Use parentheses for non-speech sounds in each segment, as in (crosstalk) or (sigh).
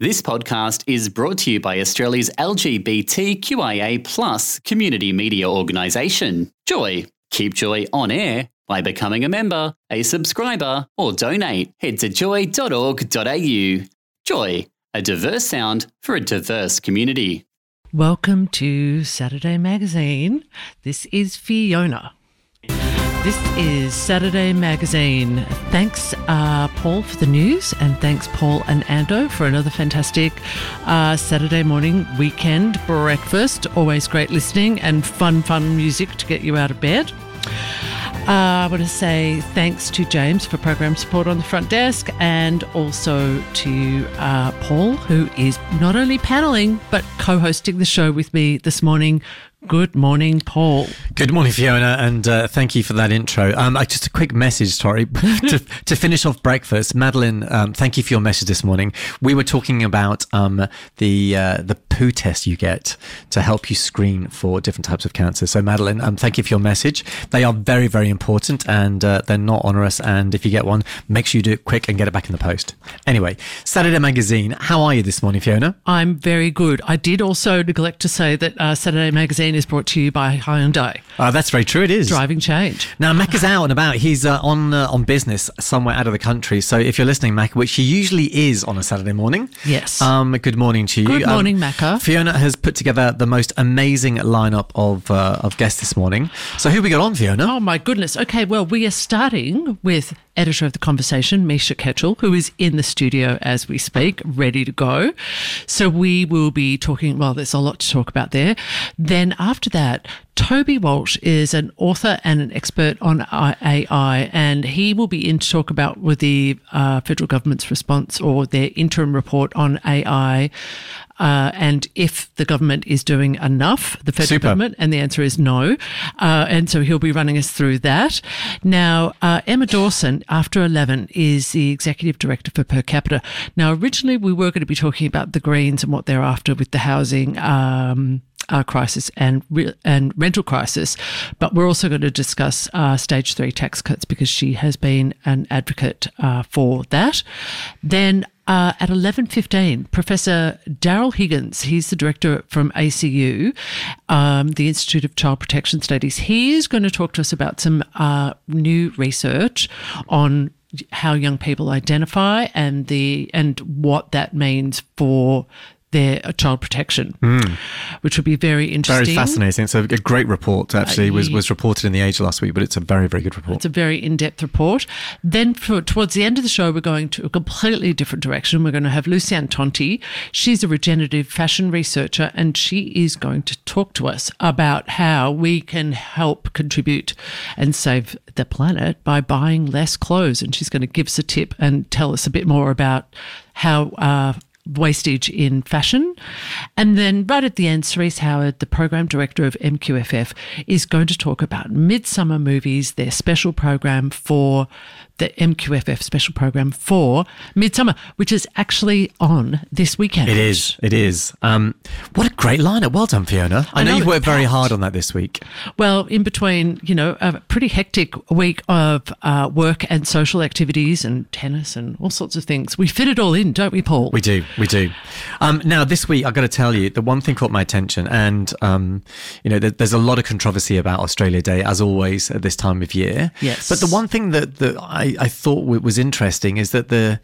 This podcast is brought to you by Australia's LGBTQIA plus community media organisation, Joy. Keep Joy on air by becoming a member, a subscriber, or donate. Head to joy.org.au. Joy, a diverse sound for a diverse community. Welcome to Saturday Magazine. This is Fiona. This is Saturday Magazine. Thanks, uh, Paul, for the news, and thanks, Paul and Ando, for another fantastic uh, Saturday morning weekend breakfast. Always great listening and fun, fun music to get you out of bed. Uh, I want to say thanks to James for program support on the front desk and also to uh, Paul, who is not only paneling but co hosting the show with me this morning. Good morning, Paul. Good morning, Fiona, and uh, thank you for that intro. Um, just a quick message, sorry, (laughs) to, to finish off breakfast. Madeline, um, thank you for your message this morning. We were talking about um, the uh, the poo test you get to help you screen for different types of cancer. So, Madeline, um, thank you for your message. They are very, very important, and uh, they're not onerous. And if you get one, make sure you do it quick and get it back in the post. Anyway, Saturday Magazine. How are you this morning, Fiona? I'm very good. I did also neglect to say that uh, Saturday Magazine is brought to you by Hyundai. Uh, that's very true. It is driving change. Now, Mac is out and about. He's uh, on uh, on business somewhere out of the country. So if you're listening, Mac, which he usually is on a Saturday morning, yes. Um, good morning to you. Good morning, um, Macca. Fiona has put together the most amazing lineup of uh, of guests this morning. So who we got on, Fiona? Oh my goodness. Okay, well we are starting with editor of the conversation, Misha Ketchell, who is in the studio as we speak, ready to go. So we will be talking, well, there's a lot to talk about there. Then after that, Toby Walsh is an author and an expert on AI, and he will be in to talk about with the uh, federal government's response or their interim report on AI uh, and if the government is doing enough, the federal Super. government, and the answer is no. Uh, and so he'll be running us through that. Now, uh, Emma Dawson, after 11, is the executive director for Per Capita. Now, originally we were going to be talking about the Greens and what they're after with the housing. Um, uh, crisis and re- and rental crisis, but we're also going to discuss uh, stage three tax cuts because she has been an advocate uh, for that. Then uh, at 11.15, Professor Daryl Higgins, he's the director from ACU, um, the Institute of Child Protection Studies. He is going to talk to us about some uh, new research on how young people identify and the and what that means for their child protection, mm. which would be very interesting. Very fascinating. So a great report actually was, was reported in the Age last week, but it's a very, very good report. It's a very in-depth report. Then for, towards the end of the show, we're going to a completely different direction. We're going to have Lucienne Tonti. She's a regenerative fashion researcher, and she is going to talk to us about how we can help contribute and save the planet by buying less clothes. And she's going to give us a tip and tell us a bit more about how uh, wastage in fashion. And then right at the end, Cerise Howard, the program director of MQFF, is going to talk about Midsummer Movies, their special program for the MQFF special program for Midsummer, which is actually on this weekend. It is. It is. Um, what a great lineup. Well done, Fiona. I, I know, know you've worked very hard on that this week. Well, in between, you know, a pretty hectic week of uh, work and social activities and tennis and all sorts of things, we fit it all in, don't we, Paul? We do. We do. Um, now, this week, I've got to tell you, the one thing caught my attention, and, um, you know, there's a lot of controversy about Australia Day, as always, at this time of year. Yes. But the one thing that, that I I, I thought was interesting is that the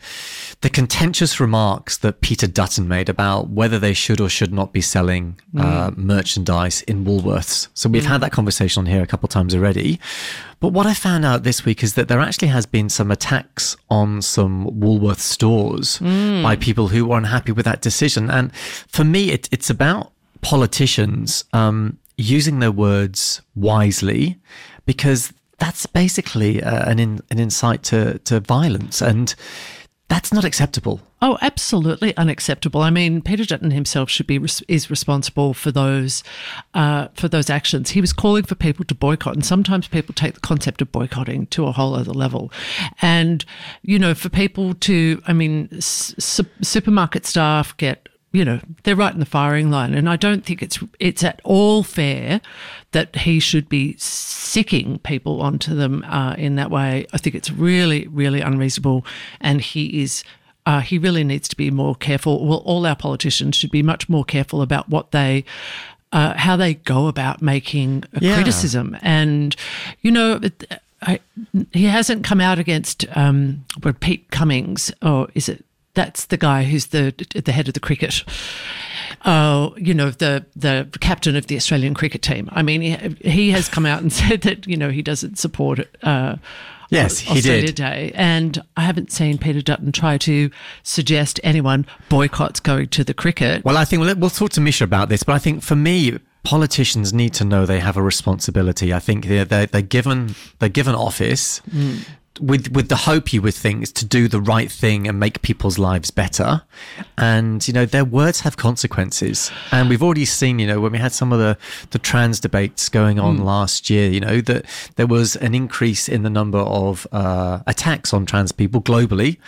the contentious remarks that Peter Dutton made about whether they should or should not be selling mm. uh, merchandise in Woolworths. So we've mm. had that conversation on here a couple of times already. But what I found out this week is that there actually has been some attacks on some Woolworth stores mm. by people who were unhappy with that decision. And for me, it, it's about politicians um, using their words wisely because that's basically uh, an in, an insight to to violence, and that's not acceptable. Oh, absolutely unacceptable. I mean, Peter Dutton himself should be is responsible for those uh, for those actions. He was calling for people to boycott, and sometimes people take the concept of boycotting to a whole other level. And you know, for people to, I mean, su- supermarket staff get you know they're right in the firing line and i don't think it's it's at all fair that he should be sicking people onto them uh, in that way i think it's really really unreasonable and he is uh, he really needs to be more careful. Well, all our politicians should be much more careful about what they uh, how they go about making Yeah. criticism. And, you know, I, he hasn't come out against um, what, Pete Cummings, or is it? That's the guy who's the the head of the cricket. Uh, you know the the captain of the Australian cricket team. I mean, he, he has come out and (laughs) said that you know he doesn't support uh, Yes, he Australia did. Day, and I haven't seen Peter Dutton try to suggest anyone boycotts going to the cricket. Well, I think we'll, we'll talk to Misha about this, but I think for me, politicians need to know they have a responsibility. I think they're, they're, they're given they're given office with with the hope you would think is to do the right thing and make people's lives better. And you know their words have consequences. And we've already seen, you know, when we had some of the the trans debates going on last year, you know, that there was an increase in the number of uh, attacks on trans people globally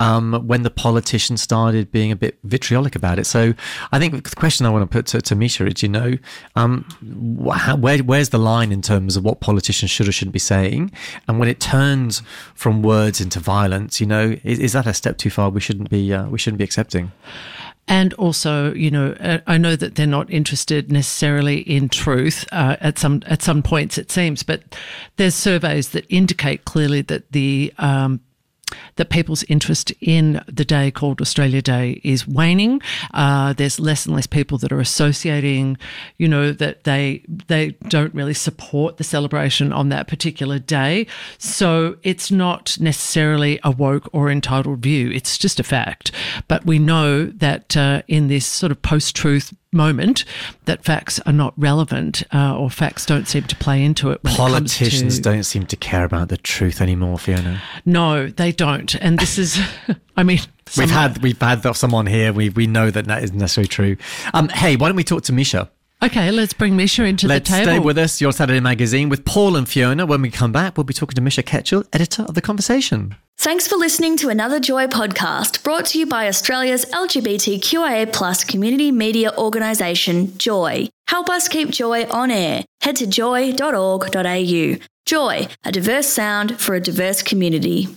um, when the politicians started being a bit vitriolic about it. So I think the question I want to put to, to Misha is, you know, um, wh- how, where where's the line in terms of what politicians should or shouldn't be saying, and when it turns from words into violence, you know, is, is that a step too far? We shouldn't be uh, we shouldn't be accepting. And also, you know, uh, I know that they're not interested necessarily in truth uh, at some at some points, it seems, but there's surveys that indicate clearly that the um, that people's interest in the day called Australia Day is waning. Uh, there's less and less people that are associating, you know, that they they don't really support the celebration on that particular day. So it's not necessarily a woke or entitled view. It's just a fact. But we know that uh, in this sort of post-truth moment, that facts are not relevant uh, or facts don't seem to play into it. When Politicians it to, don't seem to care about the truth anymore, Fiona. No, they don't. And this is, (laughs) I mean, (laughs) We've had we've had someone here. We we know that that isn't necessarily true. Um, hey, why don't we talk to Misha? Okay, let's bring Misha into Let's the table. stay with us. Your Saturday Magazine with Paul and Fiona. When we come back, we'll be talking to Misha Ketchell, editor of the Conversation. Thanks for listening to another Joy podcast brought to you by Australia's LGBTQIA plus community media organisation, Joy. Help us keep Joy on air. Head to joy.org.au. Joy, a diverse sound for a diverse community.